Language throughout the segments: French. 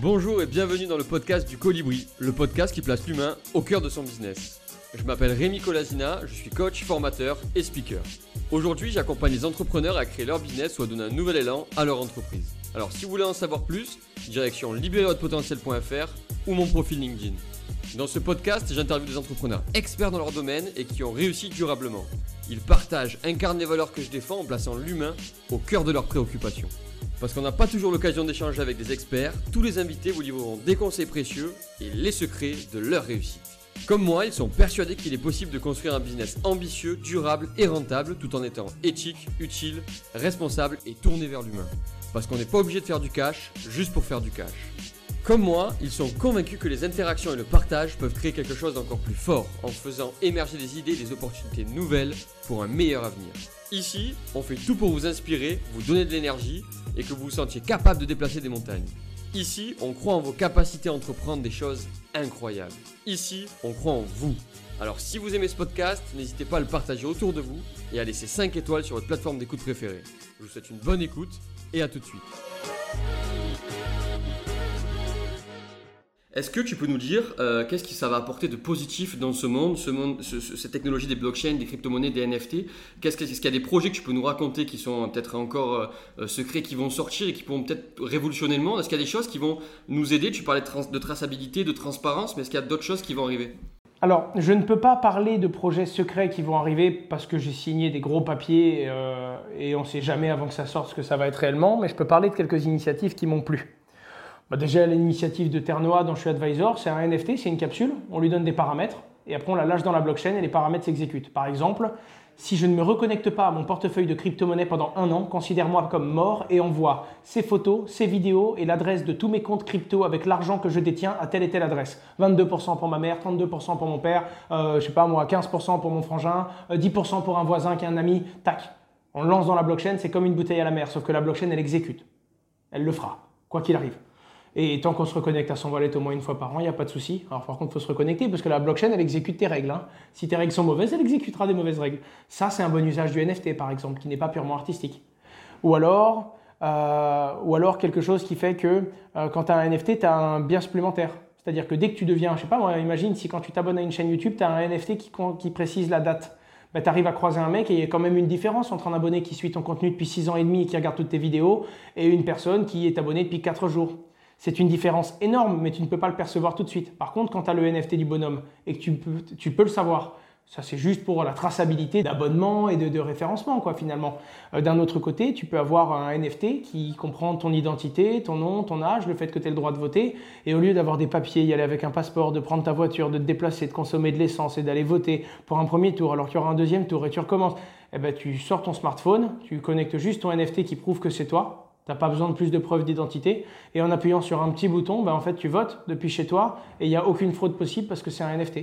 Bonjour et bienvenue dans le podcast du Colibri, le podcast qui place l'humain au cœur de son business. Je m'appelle Rémi Colasina, je suis coach, formateur et speaker. Aujourd'hui, j'accompagne les entrepreneurs à créer leur business ou à donner un nouvel élan à leur entreprise. Alors si vous voulez en savoir plus, direction libérervotrePotentiel.fr ou mon profil LinkedIn. Dans ce podcast, j'interviewe des entrepreneurs experts dans leur domaine et qui ont réussi durablement. Ils partagent, incarnent les valeurs que je défends en plaçant l'humain au cœur de leurs préoccupations. Parce qu'on n'a pas toujours l'occasion d'échanger avec des experts, tous les invités vous livreront des conseils précieux et les secrets de leur réussite. Comme moi, ils sont persuadés qu'il est possible de construire un business ambitieux, durable et rentable tout en étant éthique, utile, responsable et tourné vers l'humain. Parce qu'on n'est pas obligé de faire du cash juste pour faire du cash. Comme moi, ils sont convaincus que les interactions et le partage peuvent créer quelque chose d'encore plus fort en faisant émerger des idées et des opportunités nouvelles pour un meilleur avenir. Ici, on fait tout pour vous inspirer, vous donner de l'énergie et que vous vous sentiez capable de déplacer des montagnes. Ici, on croit en vos capacités à entreprendre des choses incroyables. Ici, on croit en vous. Alors si vous aimez ce podcast, n'hésitez pas à le partager autour de vous et à laisser 5 étoiles sur votre plateforme d'écoute préférée. Je vous souhaite une bonne écoute et à tout de suite. Est-ce que tu peux nous dire euh, qu'est-ce que ça va apporter de positif dans ce monde, ce monde cette technologie des blockchains, des crypto-monnaies, des NFT Qu'est-ce qu'il y a des projets que tu peux nous raconter qui sont peut-être encore euh, euh, secrets, qui vont sortir et qui pourront peut-être révolutionner le monde? Est-ce qu'il y a des choses qui vont nous aider? Tu parlais de traçabilité, de transparence, mais est-ce qu'il y a d'autres choses qui vont arriver? Alors, je ne peux pas parler de projets secrets qui vont arriver parce que j'ai signé des gros papiers et on ne sait jamais avant que ça sorte ce que ça va être réellement, mais je peux parler de quelques initiatives qui m'ont plu. Bah, déjà, l'initiative de Ternoa dont je suis advisor, c'est un NFT, c'est une capsule, on lui donne des paramètres et après on la lâche dans la blockchain et les paramètres s'exécutent. Par exemple, si je ne me reconnecte pas à mon portefeuille de crypto-monnaie pendant un an, considère-moi comme mort et envoie ces photos, ces vidéos et l'adresse de tous mes comptes crypto avec l'argent que je détiens à telle et telle adresse. 22% pour ma mère, 32% pour mon père, euh, je sais pas moi, 15% pour mon frangin, 10% euh, pour un voisin qui est un ami, tac. On lance dans la blockchain, c'est comme une bouteille à la mer, sauf que la blockchain, elle exécute. Elle le fera, quoi qu'il arrive. Et tant qu'on se reconnecte à son wallet au moins une fois par an, il n'y a pas de souci. Alors par contre, il faut se reconnecter parce que la blockchain, elle exécute tes règles. Hein. Si tes règles sont mauvaises, elle exécutera des mauvaises règles. Ça, c'est un bon usage du NFT, par exemple, qui n'est pas purement artistique. Ou alors, euh, ou alors quelque chose qui fait que euh, quand tu as un NFT, tu as un bien supplémentaire. C'est-à-dire que dès que tu deviens, je sais pas, moi, imagine si quand tu t'abonnes à une chaîne YouTube, tu as un NFT qui, précise la date. Ben, tu arrives à croiser un mec et il y a quand même une différence entre un abonné qui suit ton contenu depuis 6 ans et demi et qui regarde toutes tes vidéos et une personne qui est abonnée depuis 4 jours. C'est une différence énorme, mais tu ne peux pas le percevoir tout de suite. Par contre, quand tu as le NFT du bonhomme et que tu peux, tu peux le savoir, ça c'est juste pour la traçabilité d'abonnement et de, référencement, quoi, finalement. Euh, d'un autre côté, tu peux avoir un NFT qui comprend ton identité, ton nom, ton âge, le fait que tu aies le droit de voter, et au lieu d'avoir des papiers, y aller avec un passeport, de prendre ta voiture, de te déplacer, de consommer de l'essence et d'aller voter pour un premier tour, alors qu'il y aura un deuxième tour et tu recommences, eh ben, tu sors ton smartphone, tu connectes juste ton NFT qui prouve que c'est toi, tu n'as pas besoin de plus de preuves d'identité. Et en appuyant sur un petit bouton, ben en fait, tu votes depuis chez toi et il n'y a aucune fraude possible parce que c'est un NFT.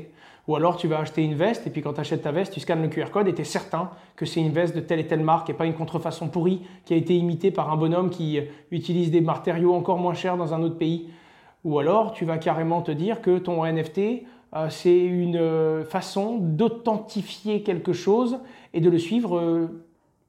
Ou alors tu vas acheter une veste et puis quand tu achètes ta veste, tu scannes le QR code et tu es certain que c'est une veste de telle et telle marque et pas une contrefaçon pourrie qui a été imitée par un bonhomme qui utilise des matériaux encore moins chers dans un autre pays. Ou alors tu vas carrément te dire que ton NFT, euh, c'est une euh, façon d'authentifier quelque chose et de le suivre euh,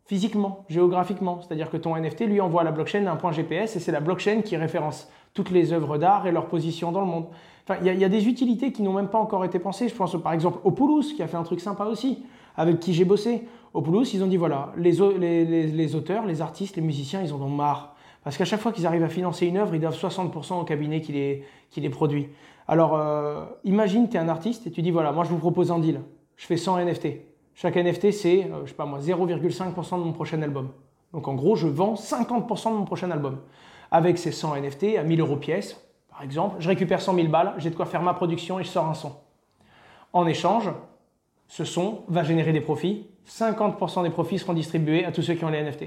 physiquement, géographiquement. C'est-à-dire que ton NFT lui envoie à la blockchain un point GPS et c'est la blockchain qui référence toutes les œuvres d'art et leur position dans le monde. Enfin, il y, a des utilités qui n'ont même pas encore été pensées. Je pense par exemple au Poulouse qui a fait un truc sympa aussi, avec qui j'ai bossé. Au Poulouse, ils ont dit voilà, les, auteurs, les artistes, les musiciens, ils en ont marre. Parce qu'à chaque fois qu'ils arrivent à financer une œuvre, ils doivent 60% au cabinet qui les, qui les produit. Alors, euh, imagine, tu es un artiste et tu dis voilà, moi je vous propose un deal. Je fais 100 NFT. Chaque NFT, c'est, euh, je sais pas moi, 0,5% de mon prochain album. Donc en gros, je vends 50% de mon prochain album. Avec ces 100 NFT à 1000 euros pièce, par exemple, je récupère 100 000 balles, j'ai de quoi faire ma production et je sors un son. En échange, ce son va générer des profits. 50% des profits seront distribués à tous ceux qui ont les NFT.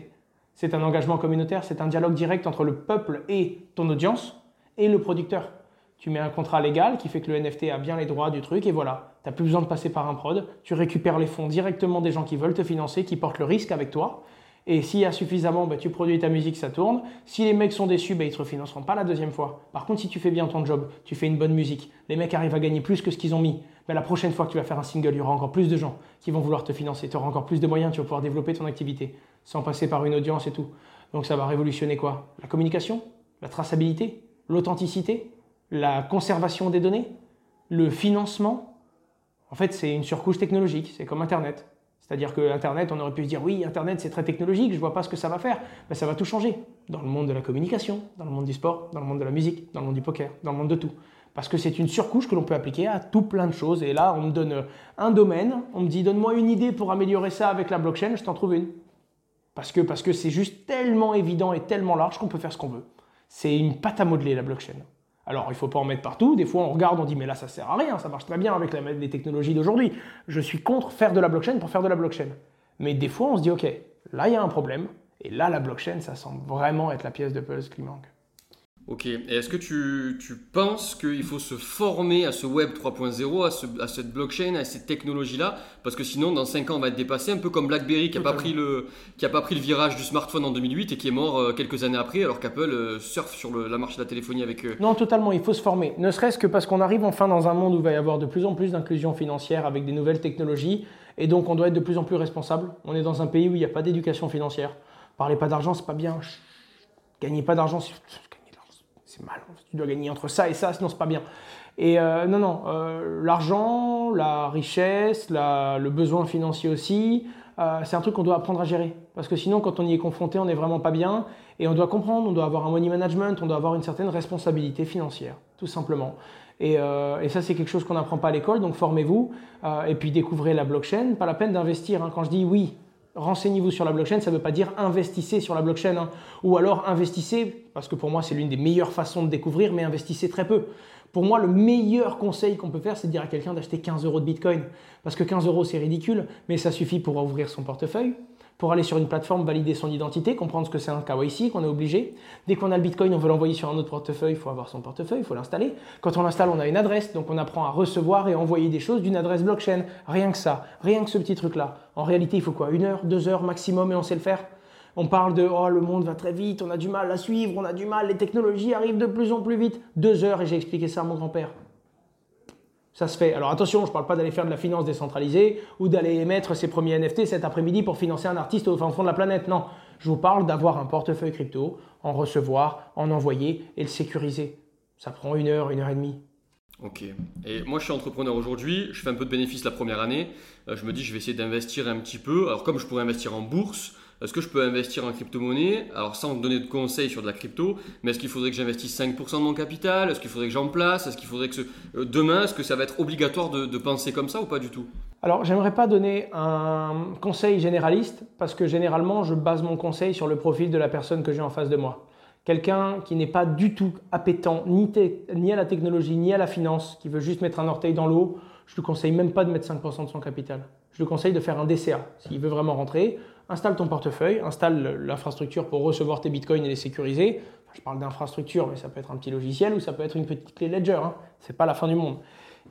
C'est un engagement communautaire, c'est un dialogue direct entre le peuple et ton audience et le producteur. Tu mets un contrat légal qui fait que le NFT a bien les droits du truc et voilà, tu n'as plus besoin de passer par un prod. Tu récupères les fonds directement des gens qui veulent te financer, qui portent le risque avec toi. Et s'il y a suffisamment, bah, tu produis ta musique, ça tourne. Si les mecs sont déçus, bah, ils ne te refinanceront pas la deuxième fois. Par contre, si tu fais bien ton job, tu fais une bonne musique, les mecs arrivent à gagner plus que ce qu'ils ont mis, bah, la prochaine fois que tu vas faire un single, il y aura encore plus de gens qui vont vouloir te financer. Tu auras encore plus de moyens, tu vas pouvoir développer ton activité sans passer par une audience et tout. Donc ça va révolutionner quoi? La communication? La traçabilité? L'authenticité, la conservation des données, le financement? En fait, c'est une surcouche technologique, c'est comme Internet. C'est-à-dire que Internet, on aurait pu se dire oui, Internet c'est très technologique, je vois pas ce que ça va faire. Ben, ça va tout changer. Dans le monde de la communication, dans le monde du sport, dans le monde de la musique, dans le monde du poker, dans le monde de tout. Parce que c'est une surcouche que l'on peut appliquer à tout plein de choses. Et là, on me donne un domaine, on me dit donne-moi une idée pour améliorer ça avec la blockchain, je t'en trouve une. Parce que parce que c'est juste tellement évident et tellement large qu'on peut faire ce qu'on veut. C'est une pâte à modeler la blockchain. Alors, il ne faut pas en mettre partout. Des fois, on regarde, on dit, mais là, ça sert à rien, ça marche très bien avec les technologies d'aujourd'hui. Je suis contre faire de la blockchain pour faire de la blockchain. Mais des fois, on se dit, OK, là, il y a un problème. Et là, la blockchain, ça semble vraiment être la pièce de puzzle qui manque. Ok, et est-ce que tu, tu penses qu'il faut se former à ce web 3.0, à, à, cette blockchain, à cette technologie-là Parce que sinon, dans 5 ans, on va être dépassé, un peu comme BlackBerry qui n'a pas, pris le, qui a pas pris le virage du smartphone en 2008 et qui est mort euh, quelques années après, alors qu'Apple euh, surfe sur le, la marche de la téléphonie avec eux. Non, totalement, il faut se former. Ne serait-ce que parce qu'on arrive enfin dans un monde où il va y avoir de plus en plus d'inclusion financière avec des nouvelles technologies, et donc on doit être de plus en plus responsable. On est dans un pays où il n'y a pas d'éducation financière. Parlez pas d'argent, c'est pas bien. Gagnez pas d'argent, Tu dois gagner entre ça et ça, sinon c'est pas bien. Et euh, non, non, euh, l'argent, la richesse, le besoin financier aussi, euh, c'est un truc qu'on doit apprendre à gérer. Parce que sinon, quand on y est confronté, on n'est vraiment pas bien. Et on doit comprendre, on doit avoir un money management, on doit avoir une certaine responsabilité financière, tout simplement. Et, et ça, c'est quelque chose qu'on n'apprend pas à l'école, donc formez-vous. et puis découvrez la blockchain. Pas la peine d'investir. Hein. Quand je dis oui, renseignez-vous sur la blockchain, ça ne veut pas dire investissez sur la blockchain. Hein. Ou alors investissez, parce que pour moi c'est l'une des meilleures façons de découvrir, mais investissez très peu. Pour moi, le meilleur conseil qu'on peut faire, c'est de dire à quelqu'un d'acheter 15 euros de Bitcoin. Parce que 15 euros, c'est ridicule, mais ça suffit pour ouvrir son portefeuille, pour aller sur une plateforme, valider son identité, comprendre ce que c'est un KYC, qu'on est obligé. Dès qu'on a le Bitcoin, on veut l'envoyer sur un autre portefeuille, il faut avoir son portefeuille, il faut l'installer. Quand on l'installe, on a une adresse, donc on apprend à recevoir et envoyer des choses d'une adresse blockchain. Rien que ça, rien que ce petit truc-là. En réalité, il faut quoi? Une heure, deux heures maximum et on sait le faire on parle de oh le monde va très vite, on a du mal à suivre, on a du mal, les technologies arrivent de plus en plus vite. Deux heures et j'ai expliqué ça à mon grand-père. Ça se fait. Alors attention, je ne parle pas d'aller faire de la finance décentralisée ou d'aller émettre ses premiers NFT cet après-midi pour financer un artiste au fond de la planète. Non, je vous parle d'avoir un portefeuille crypto, en recevoir, en envoyer et le sécuriser. Ça prend une heure, une heure et demie. Ok. Et moi, je suis entrepreneur aujourd'hui. Je fais un peu de bénéfices la première année. Euh, je me dis, je vais essayer d'investir un petit peu. Alors, comme je pourrais investir en bourse, est-ce que je peux investir en crypto-monnaie? Alors sans donner de conseils sur de la crypto, mais est-ce qu'il faudrait que j'investisse 5% de mon capital? Est-ce qu'il faudrait que j'en place? Est-ce qu'il faudrait que euh, demain, est-ce que ça va être obligatoire de, penser comme ça ou pas du tout? Alors j'aimerais pas donner un conseil généraliste parce que généralement je base mon conseil sur le profil de la personne que j'ai en face de moi. Quelqu'un qui n'est pas du tout appétant ni, ni à la technologie ni à la finance, qui veut juste mettre un orteil dans l'eau, je ne lui conseille même pas de mettre 5% de son capital. Je lui conseille de faire un DCA s'il veut vraiment rentrer installe ton portefeuille, installe l'infrastructure pour recevoir tes bitcoins et les sécuriser. je parle d'infrastructure, mais ça peut être un petit logiciel ou ça peut être une petite clé Ledger. Hein. Ce n'est pas la fin du monde.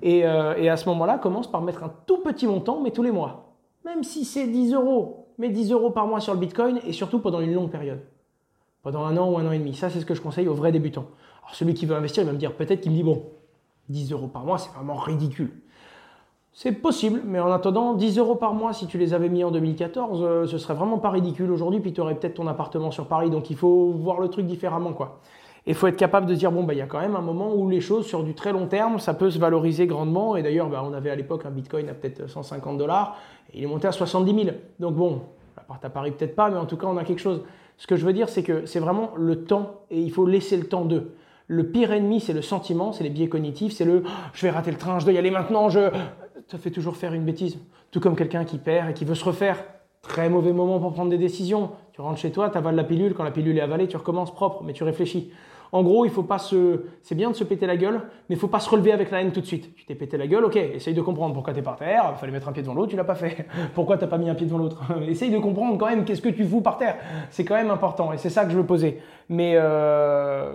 Euh, et, à ce moment-là, commence par mettre un tout petit montant, mais tous les mois. Même si c'est 10 euros, mets 10 euros par mois sur le bitcoin et surtout pendant une longue période. Pendant un an ou un an et demi. Ça, c'est ce que je conseille aux vrais débutants. Alors, celui qui veut investir, il va me dire peut-être qu'il me dit bon, 10 euros par mois, c'est vraiment ridicule. C'est possible, mais en attendant, 10 euros par mois, si tu les avais mis en 2014, euh, ce serait vraiment pas ridicule aujourd'hui, puis tu aurais peut-être ton appartement sur Paris, donc il faut voir le truc différemment, quoi. Et il faut être capable de dire, bon, bah, il y a quand même un moment où les choses, sur du très long terme, ça peut se valoriser grandement. Et d'ailleurs, bah, on avait à l'époque un bitcoin à peut-être 150 dollars, il est monté à 70 000. Donc bon, l'appart à Paris peut-être pas, mais en tout cas, on a quelque chose. Ce que je veux dire, c'est que c'est vraiment le temps, et il faut laisser le temps d'eux. Le pire ennemi, c'est le sentiment, c'est les biais cognitifs, c'est le je vais rater le train, je dois y aller maintenant, je ça fait toujours faire une bêtise. Tout comme quelqu'un qui perd et qui veut se refaire. Très mauvais moment pour prendre des décisions. Tu rentres chez toi, tu avales la pilule, quand la pilule est avalée, tu recommences propre, mais tu réfléchis. En gros, il faut pas se. C'est bien de se péter la gueule, mais il faut pas se relever avec la haine tout de suite. Tu t'es pété la gueule, ok, essaye de comprendre pourquoi tu es par terre, fallait mettre un pied devant l'autre, tu l'as pas fait. Pourquoi t'as pas mis un pied devant l'autre? Essaye de comprendre quand même qu'est-ce que tu fous par terre. C'est quand même important, et c'est ça que je veux poser. Mais euh,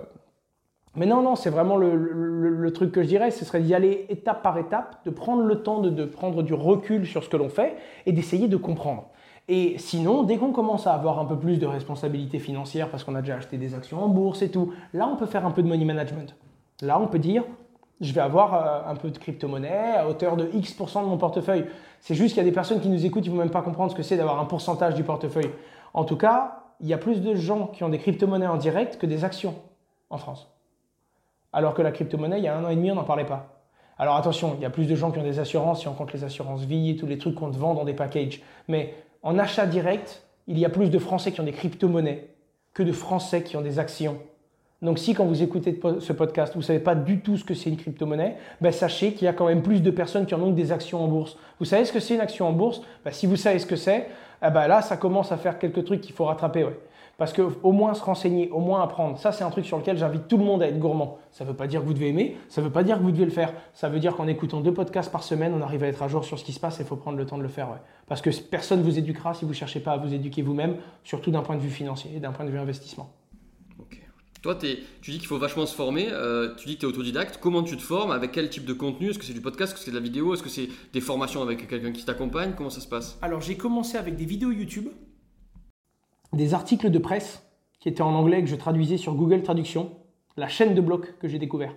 mais non, non, c'est vraiment le, truc que je dirais, ce serait d'y aller étape par étape, de prendre le temps de, prendre du recul sur ce que l'on fait et d'essayer de comprendre. Et sinon, dès qu'on commence à avoir un peu plus de responsabilité financière parce qu'on a déjà acheté des actions en bourse et tout, là on peut faire un peu de money management. Là on peut dire, je vais avoir euh, un peu de crypto-monnaie à hauteur de X% de mon portefeuille. C'est juste qu'il y a des personnes qui nous écoutent, ils ne vont même pas comprendre ce que c'est d'avoir un pourcentage du portefeuille. En tout cas, il y a plus de gens qui ont des crypto-monnaies en direct que des actions en France. Alors que la crypto-monnaie, il y a un an et demi, on n'en parlait pas. Alors attention, il y a plus de gens qui ont des assurances, si on compte les assurances vie et tous les trucs qu'on te vend dans des packages. Mais en achat direct, il y a plus de Français qui ont des crypto-monnaies que de Français qui ont des actions. Donc si quand vous écoutez ce podcast, vous ne savez pas du tout ce que c'est une crypto-monnaie, ben sachez qu'il y a quand même plus de personnes qui en ont des actions en bourse. Vous savez ce que c'est une action en bourse? Ben Si vous savez ce que c'est, eh ben là, ça commence à faire quelques trucs qu'il faut rattraper. Parce que au moins se renseigner, au moins apprendre, ça c'est un truc sur lequel j'invite tout le monde à être gourmand. Ça ne veut pas dire que vous devez aimer, ça ne veut pas dire que vous devez le faire. Ça veut dire qu'en écoutant deux podcasts par semaine, on arrive à être à jour sur ce qui se passe et il faut prendre le temps de le faire. Ouais. Parce que personne ne vous éduquera si vous ne cherchez pas à vous éduquer vous-même, surtout d'un point de vue financier et d'un point de vue investissement. Ok. Toi, tu dis qu'il faut vachement se former, euh, tu dis que tu es autodidacte. Comment tu te formes? Avec quel type de contenu? Est-ce que c'est du podcast? Est-ce que c'est de la vidéo? Est-ce que c'est des formations avec quelqu'un qui t'accompagne? Comment ça se passe? Alors j'ai commencé avec des vidéos YouTube, des articles de presse qui était en anglais que je traduisais sur Google Traduction, la chaîne de blocs que j'ai découvert.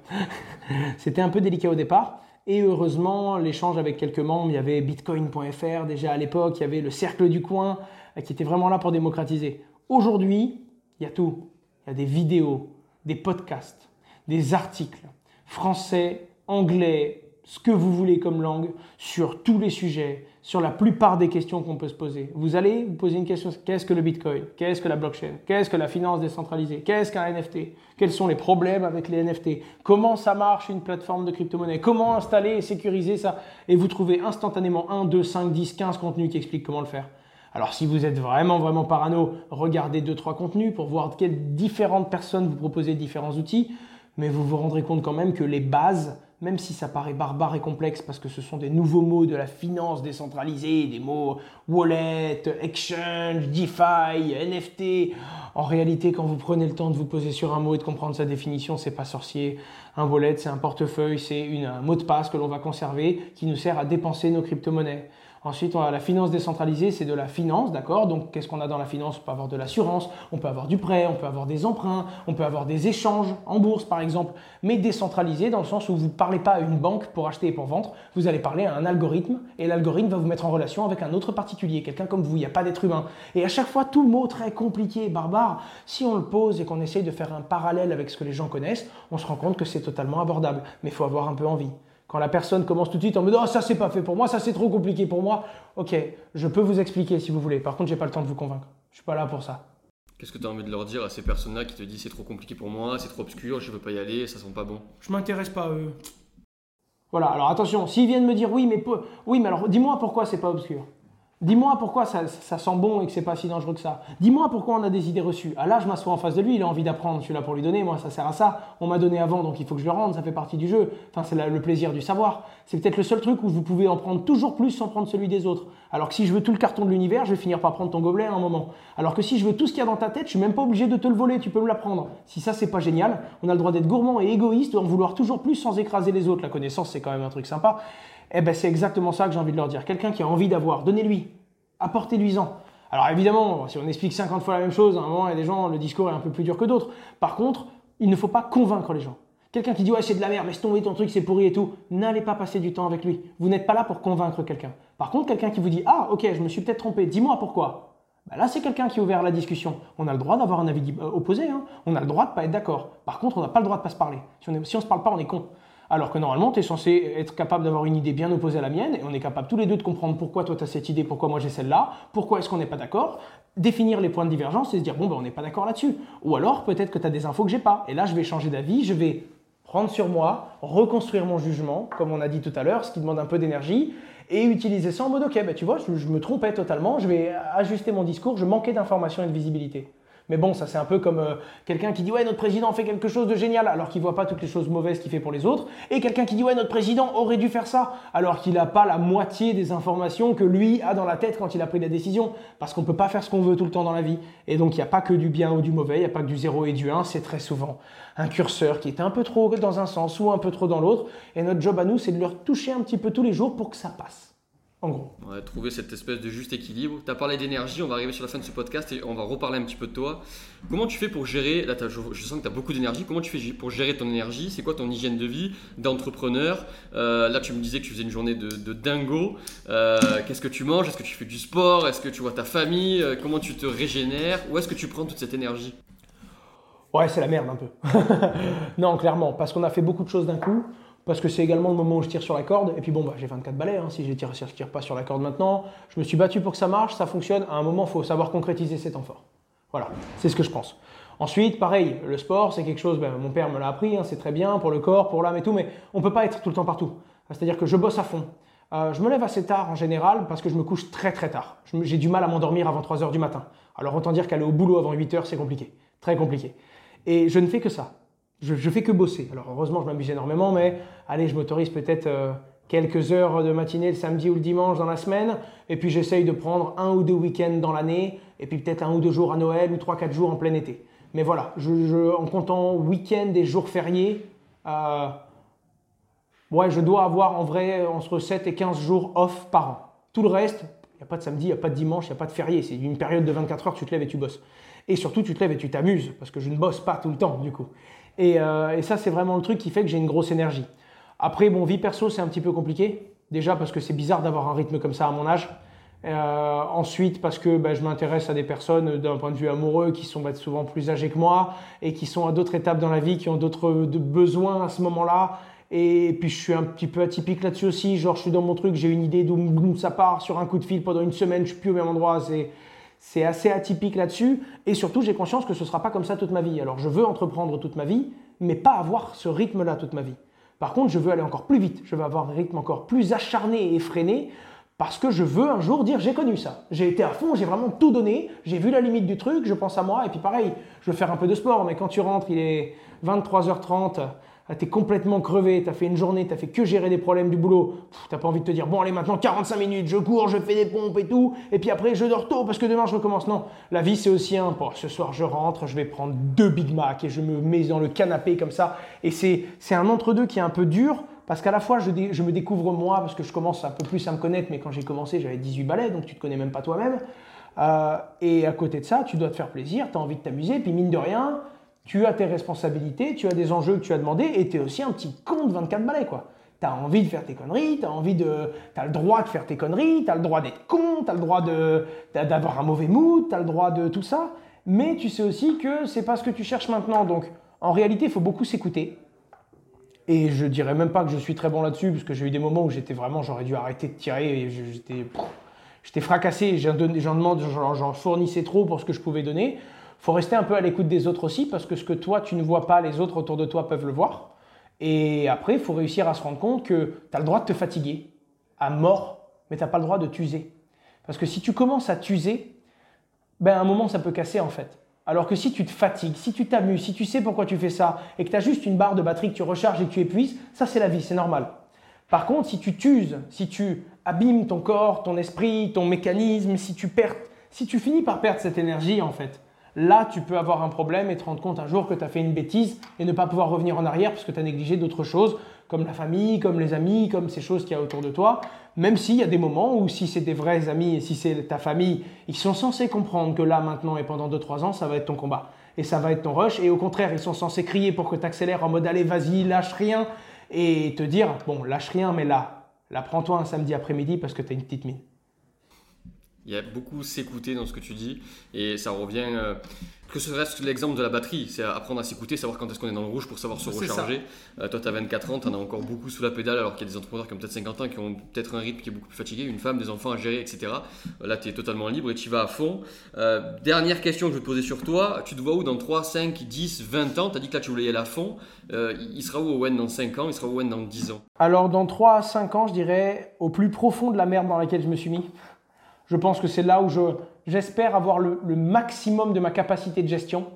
C'était un peu délicat au départ. Et heureusement, l'échange avec quelques membres, il y avait bitcoin.fr déjà à l'époque, il y avait le cercle du coin euh, qui était vraiment là pour démocratiser. Aujourd'hui, il y a tout. Il y a des vidéos, des podcasts, des articles, français, anglais, ce que vous voulez comme langue, sur tous les sujets, sur la plupart des questions qu'on peut se poser. Vous allez vous poser une question, qu'est-ce que le Bitcoin? Qu'est-ce que la blockchain? Qu'est-ce que la finance décentralisée? Qu'est-ce qu'un NFT Quels sont les problèmes avec les NFT Comment ça marche une plateforme de crypto-monnaie? Comment installer et sécuriser ça? Et vous trouvez instantanément 1, 2, 5, 10, 15 contenus qui expliquent comment le faire. Alors si vous êtes vraiment vraiment parano, regardez 2 trois contenus pour voir quelles différentes personnes vous proposez différents outils, mais vous vous rendrez compte quand même que les bases même si ça paraît barbare et complexe parce que ce sont des nouveaux mots de la finance décentralisée, des mots wallet, exchange, DeFi, NFT. En réalité, quand vous prenez le temps de vous poser sur un mot et de comprendre sa définition, c'est pas sorcier. Un wallet, c'est un portefeuille, c'est un mot de passe que l'on va conserver qui nous sert à dépenser nos crypto-monnaies. Ensuite, on a la finance décentralisée, c'est de la finance, d'accord Donc, qu'est-ce qu'on a dans la finance? On peut avoir de l'assurance, on peut avoir du prêt, on peut avoir des emprunts, on peut avoir des échanges en bourse, par exemple, mais décentralisé dans le sens où vous ne parlez pas à une banque pour acheter et pour vendre, vous allez parler à un algorithme et l'algorithme va vous mettre en relation avec un autre particulier, quelqu'un comme vous, il n'y a pas d'être humain. Et à chaque fois, tout mot très compliqué, barbare, si on le pose et qu'on essaye de faire un parallèle avec ce que les gens connaissent, on se rend compte que c'est totalement abordable, mais il faut avoir un peu envie. Quand la personne commence tout de suite en me disant oh, ça c'est pas fait pour moi, ça c'est trop compliqué pour moi, ok, je peux vous expliquer si vous voulez. Par contre, j'ai pas le temps de vous convaincre. Je suis pas là pour ça. Qu'est-ce que tu as envie de leur dire à ces personnes-là qui te disent c'est trop compliqué pour moi, c'est trop obscur, je veux pas y aller, ça sent pas bon? Je m'intéresse pas à eux. Voilà, alors attention, s'ils viennent me dire oui, mais oui, mais alors dis-moi pourquoi c'est pas obscur. Dis-moi pourquoi ça, sent bon et que c'est pas si dangereux que ça. Dis-moi pourquoi on a des idées reçues. Ah là, je m'assois en face de lui, il a envie d'apprendre, je suis là pour lui donner, moi ça sert à ça. On m'a donné avant, donc il faut que je le rende, ça fait partie du jeu. Enfin, c'est le plaisir du savoir. C'est peut-être le seul truc où vous pouvez en prendre toujours plus sans prendre celui des autres. Alors que si je veux tout le carton de l'univers, je vais finir par prendre ton gobelet à un moment. Alors que si je veux tout ce qu'il y a dans ta tête, je suis même pas obligé de te le voler, tu peux me l'apprendre. Si ça c'est pas génial, on a le droit d'être gourmand et égoïste, en vouloir toujours plus sans écraser les autres. La connaissance c'est quand même un truc sympa. Eh ben c'est exactement ça que j'ai envie de leur dire. Quelqu'un qui a envie d'avoir, donnez-lui apportez-lui-en. Alors évidemment, si on explique 50 fois la même chose, à un moment, il y a des gens, le discours est un peu plus dur que d'autres. Par contre, il ne faut pas convaincre les gens. Quelqu'un qui dit ouais c'est de la merde, laisse tomber ton truc, c'est pourri et tout, n'allez pas passer du temps avec lui. Vous n'êtes pas là pour convaincre quelqu'un. Par contre, quelqu'un qui vous dit ah ok, je me suis peut-être trompé, dis-moi pourquoi. Bah, là, c'est quelqu'un qui a ouvert la discussion. On a le droit d'avoir un avis euh, opposé. Hein. On a le droit de pas être d'accord. Par contre, on n'a pas le droit de pas se parler. Si on ne se parle pas, on est con. Alors que normalement, tu es censé être capable d'avoir une idée bien opposée à la mienne, et on est capable tous les deux de comprendre pourquoi toi tu as cette idée, pourquoi moi j'ai celle-là, pourquoi est-ce qu'on n'est pas d'accord, définir les points de divergence et se dire bon ben on n'est pas d'accord là-dessus. Ou alors peut-être que tu as des infos que j'ai pas, et là je vais changer d'avis, je vais prendre sur moi, reconstruire mon jugement, comme on a dit tout à l'heure, ce qui demande un peu d'énergie, et utiliser ça en mode ok, ben tu vois, je, je me trompais totalement, je vais ajuster mon discours, je manquais d'informations et de visibilité. Mais bon, ça c'est un peu comme euh, quelqu'un qui dit ouais notre président fait quelque chose de génial alors qu'il voit pas toutes les choses mauvaises qu'il fait pour les autres, et quelqu'un qui dit ouais notre président aurait dû faire ça alors qu'il n'a pas la moitié des informations que lui a dans la tête quand il a pris la décision, parce qu'on peut pas faire ce qu'on veut tout le temps dans la vie, et donc il n'y a pas que du bien ou du mauvais, il n'y a pas que du 0 et du 1, c'est très souvent un curseur qui est un peu trop dans un sens ou un peu trop dans l'autre, et notre job à nous c'est de leur toucher un petit peu tous les jours pour que ça passe en gros. On cette espèce de juste équilibre. Tu as parlé d'énergie, on va arriver sur la fin de ce podcast et on va reparler un petit peu de toi. Comment tu fais pour gérer, là je, sens que tu as beaucoup d'énergie, comment tu fais pour gérer ton énergie? C'est quoi ton hygiène de vie d'entrepreneur? Euh, Là tu me disais que tu faisais une journée de, dingo. Euh, qu'est-ce que tu manges? Est-ce que tu fais du sport? Est-ce que tu vois ta famille? Euh, Comment tu te régénères? Où est-ce que tu prends toute cette énergie? Ouais, c'est la merde un peu. non, clairement, parce qu'on a fait beaucoup de choses d'un coup, parce que c'est également le moment où je tire sur la corde, et puis bon, bah, j'ai 24 balais, hein, si je ne tire, tire pas sur la corde maintenant, je me suis battu pour que ça marche, ça fonctionne, à un moment, il faut savoir concrétiser ses temps. Voilà, c'est ce que je pense. Ensuite, pareil, le sport, c'est quelque chose, ben, mon père me l'a appris, hein, c'est très bien pour le corps, pour l'âme et tout, mais on ne peut pas être tout le temps partout. C'est-à-dire que je bosse à fond. Euh, je me lève assez tard en général parce que je me couche très très tard. J'ai du mal à m'endormir avant 3 heures du matin. Alors autant dire qu'aller au boulot avant 8 heures, c'est compliqué. Très compliqué. Et je ne fais que ça. Je, ne fais que bosser. Alors heureusement, je m'amuse énormément, mais allez, je m'autorise peut-être euh, quelques heures de matinée le samedi ou le dimanche dans la semaine. Et puis j'essaye de prendre un ou deux week-ends dans l'année. Et puis peut-être un ou deux jours à Noël ou 3-4 jours en plein été. Mais voilà, je, en comptant week-end et jours fériés, euh, ouais, je dois avoir en vrai entre 7 et 15 jours off par an. Tout le reste, il n'y a pas de samedi, il n'y a pas de dimanche, il n'y a pas de férié. C'est une période de 24 heures, tu te lèves et tu bosses. Et surtout, tu te lèves et tu t'amuses, parce que je ne bosse pas tout le temps, du coup. Et, euh, ça, c'est vraiment le truc qui fait que j'ai une grosse énergie. Après, bon, vie perso, c'est un petit peu compliqué. Déjà parce que c'est bizarre d'avoir un rythme comme ça à mon âge. Euh, ensuite, parce que ben, je m'intéresse à des personnes d'un point de vue amoureux qui sont ben, souvent plus âgées que moi et qui sont à d'autres étapes dans la vie, qui ont d'autres besoins à ce moment-là. Et puis je suis un petit peu atypique là-dessus aussi. Genre, je suis dans mon truc, j'ai une idée d'où ça part sur un coup de fil pendant une semaine, je suis plus au même endroit. C'est, c'est assez atypique là-dessus. Et surtout, j'ai conscience que ce ne sera pas comme ça toute ma vie. Alors, je veux entreprendre toute ma vie, mais pas avoir ce rythme-là toute ma vie. Par contre, je veux aller encore plus vite. Je veux avoir un rythme encore plus acharné et effréné parce que je veux un jour dire j'ai connu ça. J'ai été à fond, j'ai vraiment tout donné, j'ai vu la limite du truc, je pense à moi. Et puis pareil, je veux faire un peu de sport, mais quand tu rentres, il est 23h30, ah, tu es complètement crevé, tu as fait une journée, tu as fait que gérer des problèmes du boulot, tu n'as pas envie de te dire, bon allez maintenant 45 minutes, je cours, je fais des pompes et tout, et puis après je dors tôt parce que demain je recommence. Non, la vie c'est aussi un, ce soir je rentre, je vais prendre deux Big Mac et je me mets dans le canapé comme ça, et c'est un entre-deux qui est un peu dur, parce qu'à la fois je, me découvre moi, parce que je commence un peu plus à me connaître, mais quand j'ai commencé j'avais 18 balais, donc tu te connais même pas toi-même. Euh, et à côté de ça, tu dois te faire plaisir, tu as envie de t'amuser, puis mine de rien, tu as tes responsabilités, tu as des enjeux que tu as demandé et tu es aussi un petit con de 24 balais, quoi. Tu as envie de faire tes conneries, tu as envie de. As le droit de faire tes conneries, tu as le droit d'être con, tu as le droit d'avoir un mauvais mood, tu as le droit de tout ça. Mais tu sais aussi que c'est pas ce que tu cherches maintenant. Donc, en réalité, il faut beaucoup s'écouter. Et je dirais même pas que je suis très bon là-dessus, parce que j'ai eu des moments où j'étais vraiment, j'aurais dû arrêter de tirer et j'étais. J'étais fracassé, j'en demande, j'en fournissais trop pour ce que je pouvais donner faut rester un peu à l'écoute des autres aussi, parce que ce que toi, tu ne vois pas, les autres autour de toi peuvent le voir. Et après, il faut réussir à se rendre compte que tu as le droit de te fatiguer à mort, mais tu n'as pas le droit de t'user. Parce que si tu commences à t'user, ben à un moment, ça peut casser en fait. Alors que si tu te fatigues, si tu t'amuses, si tu sais pourquoi tu fais ça, et que tu as juste une barre de batterie que tu recharges et que tu épuises, ça c'est la vie, c'est normal. Par contre, si tu t'uses, si tu abîmes ton corps, ton esprit, ton mécanisme, si tu perds, si tu finis par perdre cette énergie en fait, là, tu peux avoir un problème et te rendre compte un jour que tu as fait une bêtise et ne pas pouvoir revenir en arrière parce que tu as négligé d'autres choses, comme la famille, comme les amis, comme ces choses qu'il y a autour de toi. Même s'il y a des moments où, si c'est des vrais amis et si c'est ta famille, ils sont censés comprendre que là, maintenant et pendant 2-3 ans, ça va être ton combat. Et ça va être ton rush. Et au contraire, ils sont censés crier pour que tu accélères en mode allez, vas-y, lâche rien. Et te dire, bon, lâche rien, mais là, là, prends-toi un samedi après-midi parce que tu as une petite mine. Il y a beaucoup s'écouter dans ce que tu dis et ça revient. Euh, que ce reste l'exemple de la batterie, c'est apprendre à s'écouter, savoir quand est-ce qu'on est dans le rouge pour savoir se recharger. Euh, toi, tu as 24 ans, tu en as encore beaucoup sous la pédale, alors qu'il y a des entrepreneurs qui ont peut-être 50 ans, qui ont peut-être un rythme qui est beaucoup plus fatigué, une femme, des enfants à gérer, etc. Euh, là, tu es totalement libre et tu vas à fond. dernière question que je vais te poser sur toi, tu te vois où dans 3, 5, 10, 20 ans? Tu as dit que là, tu voulais y aller à fond. il sera où Owen dans 5 ans? Il sera où Owen dans 10 ans? Alors, dans 3 à 5 ans, je dirais au plus profond de la merde dans laquelle je me suis mis. Je pense que c'est là où j'espère avoir le, maximum de ma capacité de gestion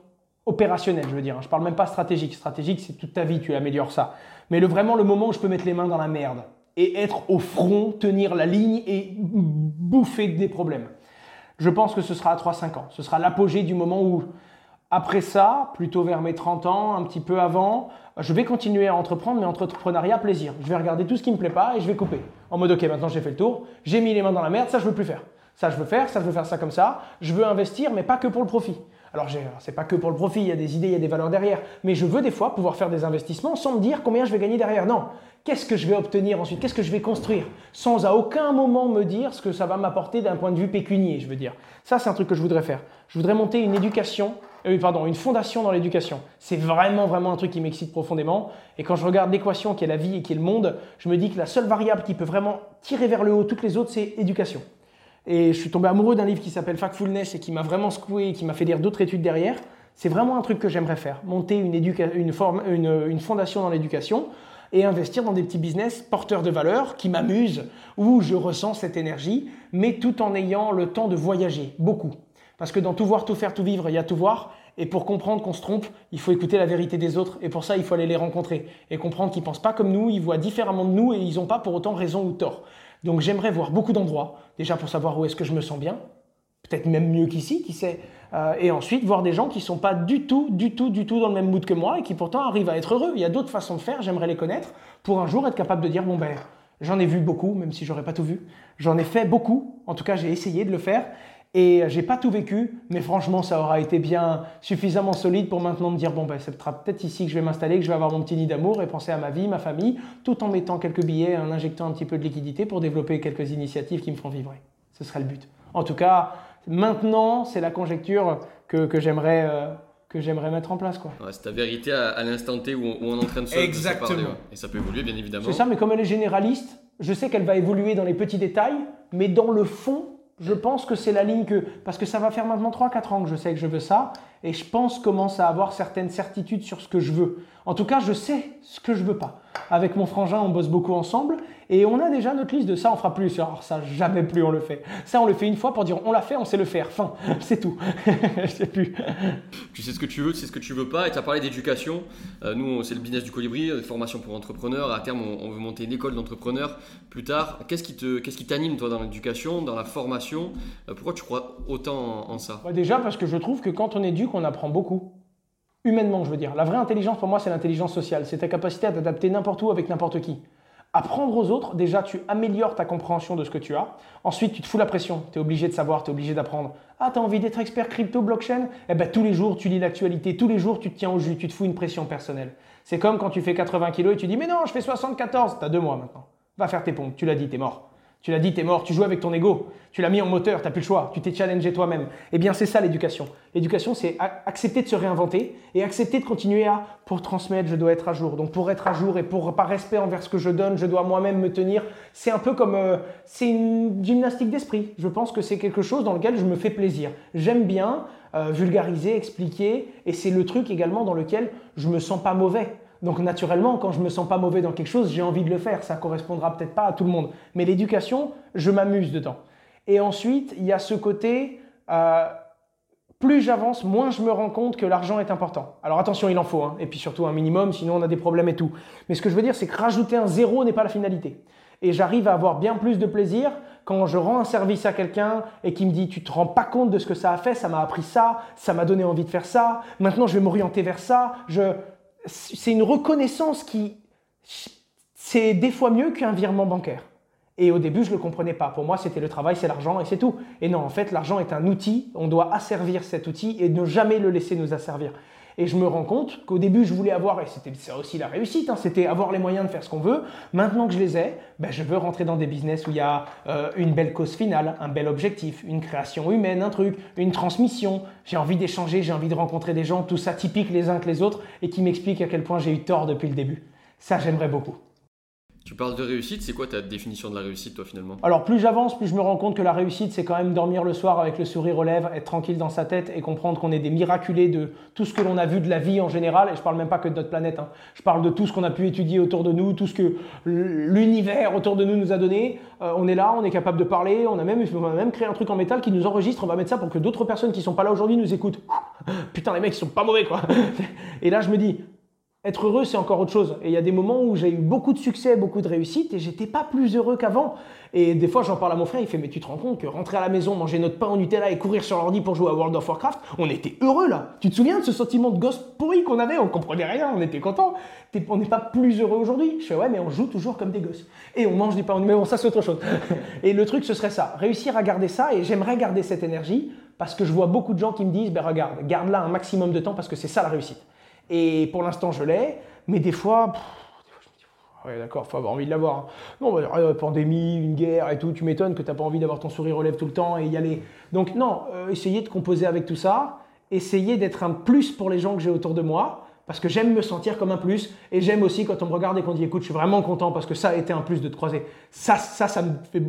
opérationnelle, je veux dire. Je ne parle même pas stratégique. Stratégique, c'est toute ta vie, tu améliores ça. Mais vraiment le moment où je peux mettre les mains dans la merde et être au front, tenir la ligne et bouffer des problèmes. Je pense que ce sera à 3-5 ans. Ce sera l'apogée du moment où, après ça, plutôt vers mes 30 ans, un petit peu avant, je vais continuer à entreprendre, mais entrepreneuriat plaisir. Je vais regarder tout ce qui ne me plaît pas et je vais couper. En mode, ok, maintenant j'ai fait le tour, j'ai mis les mains dans la merde, ça je veux plus faire. Ça, je veux faire, ça, je veux faire ça comme ça. Je veux investir, mais pas que pour le profit. Alors, c'est pas que pour le profit, il y a des idées, il y a des valeurs derrière. Mais je veux des fois pouvoir faire des investissements sans me dire combien je vais gagner derrière. Non, qu'est-ce que je vais obtenir ensuite? Qu'est-ce que je vais construire? Sans à aucun moment me dire ce que ça va m'apporter d'un point de vue pécunier, je veux dire. Ça, c'est un truc que je voudrais faire. Je voudrais monter une éducation euh, pardon, une fondation dans l'éducation. C'est vraiment, vraiment un truc qui m'excite profondément. Et quand je regarde l'équation qui est la vie et qui est le monde, je me dis que la seule variable qui peut vraiment tirer vers le haut toutes les autres, c'est éducation. Et je suis tombé amoureux d'un livre qui s'appelle Factfulness et qui m'a vraiment secoué et qui m'a fait lire d'autres études derrière. C'est vraiment un truc que j'aimerais faire, monter une, une, une fondation dans l'éducation et investir dans des petits business porteurs de valeur qui m'amusent, où je ressens cette énergie, mais tout en ayant le temps de voyager, beaucoup. Parce que dans tout voir, tout faire, tout vivre, il y a tout voir. Et pour comprendre qu'on se trompe, il faut écouter la vérité des autres. Et pour ça, il faut aller les rencontrer et comprendre qu'ils ne pensent pas comme nous, ils voient différemment de nous et ils n'ont pas pour autant raison ou tort. Donc j'aimerais voir beaucoup d'endroits, déjà pour savoir où est-ce que je me sens bien, peut-être même mieux qu'ici, qui sait. Euh, et ensuite, voir des gens qui ne sont pas du tout, du tout, du tout dans le même mood que moi et qui pourtant arrivent à être heureux. Il y a d'autres façons de faire, j'aimerais les connaître pour un jour être capable de dire, bon ben, j'en ai vu beaucoup, même si j'aurais pas tout vu. J'en ai fait beaucoup, en tout cas j'ai essayé de le faire. Et j'ai pas tout vécu, mais franchement, ça aura été bien suffisamment solide pour maintenant me dire bon, ben, c'est peut-être ici que je vais m'installer, que je vais avoir mon petit nid d'amour et penser à ma vie, ma famille, tout en mettant quelques billets, en injectant un petit peu de liquidité pour développer quelques initiatives qui me feront vibrer. Ce serait le but. En tout cas, maintenant, c'est la conjecture que, que j'aimerais. Euh, que j'aimerais mettre en place. Quoi. c'est ta vérité à, l'instant T où on, est en train de se, Exactement. parler. Et ça peut évoluer, bien évidemment. C'est ça, mais comme elle est généraliste, je sais qu'elle va évoluer dans les petits détails, mais dans le fond, je pense que c'est la ligne que. Parce que ça va faire maintenant 3-4 ans que je sais que je veux ça, et je pense commence à avoir certaines certitudes sur ce que je veux. En tout cas, je sais ce que je veux pas. Avec mon frangin, on bosse beaucoup ensemble et on a déjà notre liste de ça, on fera plus. Alors ça, jamais plus on le fait. Ça, on le fait une fois pour dire on l'a fait, on sait le faire. Fin, c'est tout. je sais plus. Tu sais ce que tu veux, tu sais ce que tu veux pas. Et tu as parlé d'éducation. Euh, nous, c'est le business du colibri, euh, formation pour entrepreneurs. À terme, on, veut monter une école d'entrepreneurs plus tard. Qu'est-ce qui te, qu'est-ce qui t'anime toi dans l'éducation, dans la formation? Euh, Pourquoi tu crois autant en, ça? Déjà parce que je trouve que quand on éduque, on apprend beaucoup. Humainement, je veux dire. La vraie intelligence pour moi, c'est l'intelligence sociale. C'est ta capacité à t'adapter n'importe où avec n'importe qui. Apprendre aux autres, déjà, tu améliores ta compréhension de ce que tu as. Ensuite, tu te fous la pression. Tu es obligé de savoir, tu es obligé d'apprendre. Ah, tu envie d'être expert crypto, blockchain? Eh bien, tous les jours, tu lis l'actualité. Tous les jours, tu te tiens au jus. Tu te fous une pression personnelle. C'est comme quand tu fais 80 kilos et tu dis Mais non, je fais 74. Tu as deux mois maintenant. Va faire tes pompes. Tu l'as dit, tu es mort. Tu l'as dit, t'es mort, tu joues avec ton ego, tu l'as mis en moteur, t'as plus le choix, tu t'es challengé toi-même. Eh bien, c'est ça l'éducation. L'éducation, c'est accepter de se réinventer et accepter de continuer à, pour transmettre, je dois être à jour. Donc, pour être à jour et pour, par respect envers ce que je donne, je dois moi-même me tenir. C'est un peu comme, euh, c'est une gymnastique d'esprit. Je pense que c'est quelque chose dans lequel je me fais plaisir. J'aime bien euh, vulgariser, expliquer et c'est le truc également dans lequel je me sens pas mauvais. Donc naturellement, quand je me sens pas mauvais dans quelque chose, j'ai envie de le faire. Ça correspondra peut-être pas à tout le monde, mais l'éducation, je m'amuse dedans. Et ensuite, il y a ce côté, euh, plus j'avance, moins je me rends compte que l'argent est important. Alors attention, il en faut, hein. et puis surtout un minimum, sinon on a des problèmes et tout. Mais ce que je veux dire, c'est que rajouter un zéro n'est pas la finalité. Et j'arrive à avoir bien plus de plaisir quand je rends un service à quelqu'un et qui me dit tu te rends pas compte de ce que ça a fait, ça m'a appris ça, ça m'a donné envie de faire ça, maintenant je vais m'orienter vers ça. Je, c'est une reconnaissance qui, c'est des fois mieux qu'un virement bancaire. Et au début, je ne le comprenais pas. Pour moi, c'était le travail, c'est l'argent et c'est tout. Et non, en fait, l'argent est un outil. On doit asservir cet outil et ne jamais le laisser nous asservir. Et je me rends compte qu'au début, je voulais avoir, et c'était ça aussi la réussite, hein, c'était avoir les moyens de faire ce qu'on veut. Maintenant que je les ai, ben, je veux rentrer dans des business où il y a euh, une belle cause finale, un bel objectif, une création humaine, un truc, une transmission. J'ai envie d'échanger, j'ai envie de rencontrer des gens, tout ça typique les uns que les autres, et qui m'expliquent à quel point j'ai eu tort depuis le début. Ça, j'aimerais beaucoup. Tu parles de réussite, c'est quoi ta définition de la réussite toi finalement? Alors plus j'avance, plus je me rends compte que la réussite c'est quand même dormir le soir avec le sourire aux lèvres, être tranquille dans sa tête et comprendre qu'on est des miraculés de tout ce que l'on a vu de la vie en général, et je parle même pas que de notre planète, hein. je parle de tout ce qu'on a pu étudier autour de nous, tout ce que l'univers autour de nous nous a donné. Euh, on est là, on est capable de parler, on a, même, créé un truc en métal qui nous enregistre, on va mettre ça pour que d'autres personnes qui sont pas là aujourd'hui nous écoutent. Putain les mecs ils sont pas mauvais quoi. et là je me dis, être heureux, c'est encore autre chose. Et il y a des moments où j'ai eu beaucoup de succès, beaucoup de réussite, et j'étais pas plus heureux qu'avant. Et des fois, j'en parle à mon frère, il fait Mais tu te rends compte que rentrer à la maison, manger notre pain au Nutella et courir sur l'ordi pour jouer à World of Warcraft, on était heureux là. Tu te souviens de ce sentiment de gosse pourri qu'on avait? On comprenait rien, on était content. On n'est pas plus heureux aujourd'hui? Je fais Ouais, mais on joue toujours comme des gosses. Et on mange du pain au Nutella. Bon, ça, c'est autre chose. et le truc, ce serait ça. Réussir à garder ça, et j'aimerais garder cette énergie, parce que je vois beaucoup de gens qui me disent Ben regarde, garde-la un maximum de temps, parce que c'est ça la réussite. Et pour l'instant, je l'ai. Mais des fois, je me dis, ouais, d'accord, faut avoir envie de l'avoir. Hein. Non, bah, euh, pandémie, une guerre et tout, tu m'étonnes que tu n'as pas envie d'avoir ton sourire lèvres tout le temps et y aller. Donc, non, euh, essayez de composer avec tout ça essayer d'être un plus pour les gens que j'ai autour de moi, parce que j'aime me sentir comme un plus, et j'aime aussi quand on me regarde et qu'on dit écoute, je suis vraiment content parce que ça a été un plus de te croiser. Ça, ça, ça me fait,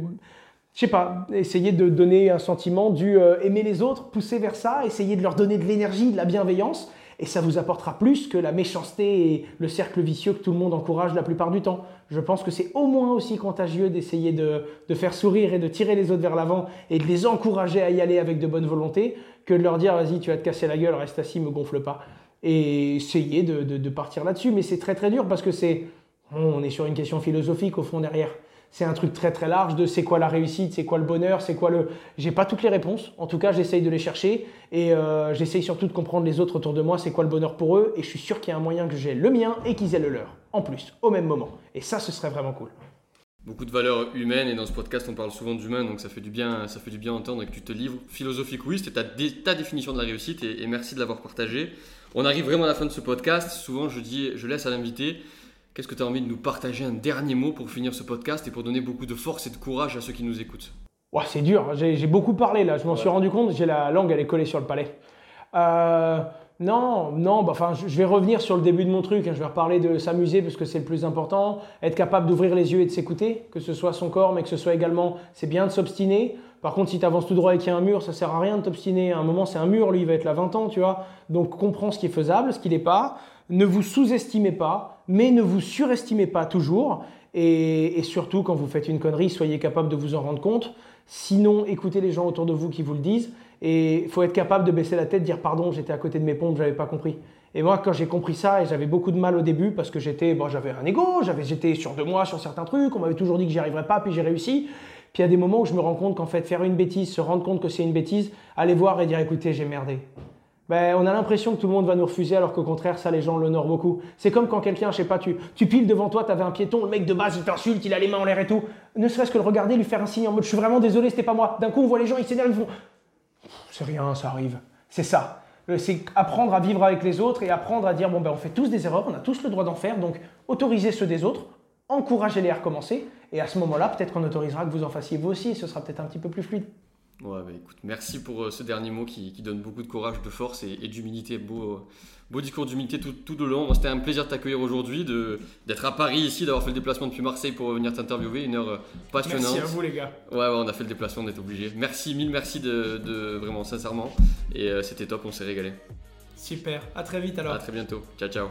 je sais pas, essayer de donner un sentiment du euh, aimer les autres, pousser vers ça, essayer de leur donner de l'énergie, de la bienveillance, et ça vous apportera plus que la méchanceté et le cercle vicieux que tout le monde encourage la plupart du temps. Je pense que c'est au moins aussi contagieux d'essayer de, faire sourire et de tirer les autres vers l'avant et de les encourager à y aller avec de bonne volonté que de leur dire vas-y tu vas te casser la gueule, reste assis, me gonfle pas. Et essayer de, de, de partir là-dessus. Mais c'est très très dur parce que c'est... On est sur une question philosophique au fond derrière c'est un truc très très large de c'est quoi la réussite, c'est quoi le bonheur, c'est quoi le. J'ai pas toutes les réponses. En tout cas, j'essaye de les chercher et euh, j'essaye surtout de comprendre les autres autour de moi, c'est quoi le bonheur pour eux. Et je suis sûr qu'il y a un moyen que j'ai le mien et qu'ils aient le leur en plus au même moment. Et ça, ce serait vraiment cool. Beaucoup de valeurs humaines et dans ce podcast on parle souvent d'humain donc ça fait du bien ça fait du bien d'entendre que tu te livres philosophique oui c'était ta, ta, définition de la réussite et, et merci de l'avoir partagé on arrive vraiment à la fin de ce podcast souvent je dis je laisse à l'invité Qu'est-ce que tu as envie de nous partager un dernier mot pour finir ce podcast et pour donner beaucoup de force et de courage à ceux qui nous écoutent ouais, C'est dur, j'ai beaucoup parlé là, je m'en suis rendu compte, j'ai la langue, elle est collée sur le palais. Euh, non, non, bah, enfin, je vais revenir sur le début de mon truc, hein. je vais reparler de s'amuser parce que c'est le plus important, être capable d'ouvrir les yeux et de s'écouter, que ce soit son corps, mais que ce soit également, c'est bien de s'obstiner. Par contre, si tu avances tout droit et qu'il y a un mur, ça sert à rien de t'obstiner. À un moment, c'est un mur, lui, il va être là 20 ans, tu vois. Donc, comprends ce qui est faisable, ce qui n'est pas ne vous sous-estimez pas, mais ne vous surestimez pas toujours. Et, surtout, quand vous faites une connerie, soyez capable de vous en rendre compte. Sinon, écoutez les gens autour de vous qui vous le disent. Et il faut être capable de baisser la tête, dire pardon, j'étais à côté de mes pompes, j'avais pas compris. Et moi, quand j'ai compris ça, et j'avais beaucoup de mal au début parce que j'étais, bon, j'avais un ego, j'avais, j'étais sûr de moi sur certains trucs, on m'avait toujours dit que j'y arriverais pas, puis j'ai réussi. Puis il y a des moments où je me rends compte qu'en fait, faire une bêtise, se rendre compte que c'est une bêtise, aller voir et dire écoutez, j'ai merdé. Ben, on a l'impression que tout le monde va nous refuser alors qu'au contraire, ça, les gens l'honorent beaucoup. C'est comme quand quelqu'un, je sais pas, tu, piles devant toi, tu avais un piéton, le mec de base, il t'insulte, il a les mains en l'air et tout. Ne serait-ce que le regarder, lui faire un signe en mode je suis vraiment désolé, c'était pas moi. D'un coup, on voit les gens, ils s'énervent, ils font c'est rien, ça arrive. C'est ça. Euh, c'est apprendre à vivre avec les autres et apprendre à dire bon, ben, on fait tous des erreurs, on a tous le droit d'en faire, donc autoriser ceux des autres, encourager les à recommencer, et à ce moment-là, peut-être qu'on autorisera que vous en fassiez vous aussi, ce sera peut-être un petit peu plus fluide. Ouais, bah écoute, merci pour euh, ce dernier mot qui, donne beaucoup de courage, de force et, d'humilité. Beau, beau discours d'humilité tout, tout de long. C'était un plaisir de t'accueillir aujourd'hui, d'être à Paris ici, d'avoir fait le déplacement depuis Marseille pour venir t'interviewer. Une heure euh, passionnante. Merci à vous, les gars. Ouais, ouais on a fait le déplacement, on est obligé. Merci, mille merci de, vraiment, sincèrement. Et euh, c'était top, on s'est régalé. Super, à très vite alors. À très bientôt. Ciao, ciao.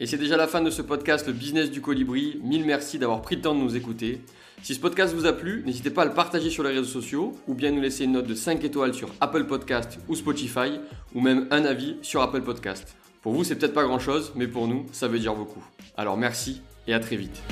Et c'est déjà la fin de ce podcast, le business du colibri. Mille merci d'avoir pris le temps de nous écouter. Si ce podcast vous a plu, n'hésitez pas à le partager sur les réseaux sociaux ou bien nous laisser une note de 5 étoiles sur Apple Podcast ou Spotify ou même un avis sur Apple Podcast. Pour vous, c'est peut-être pas grand chose, mais pour nous, ça veut dire beaucoup. Alors merci et à très vite.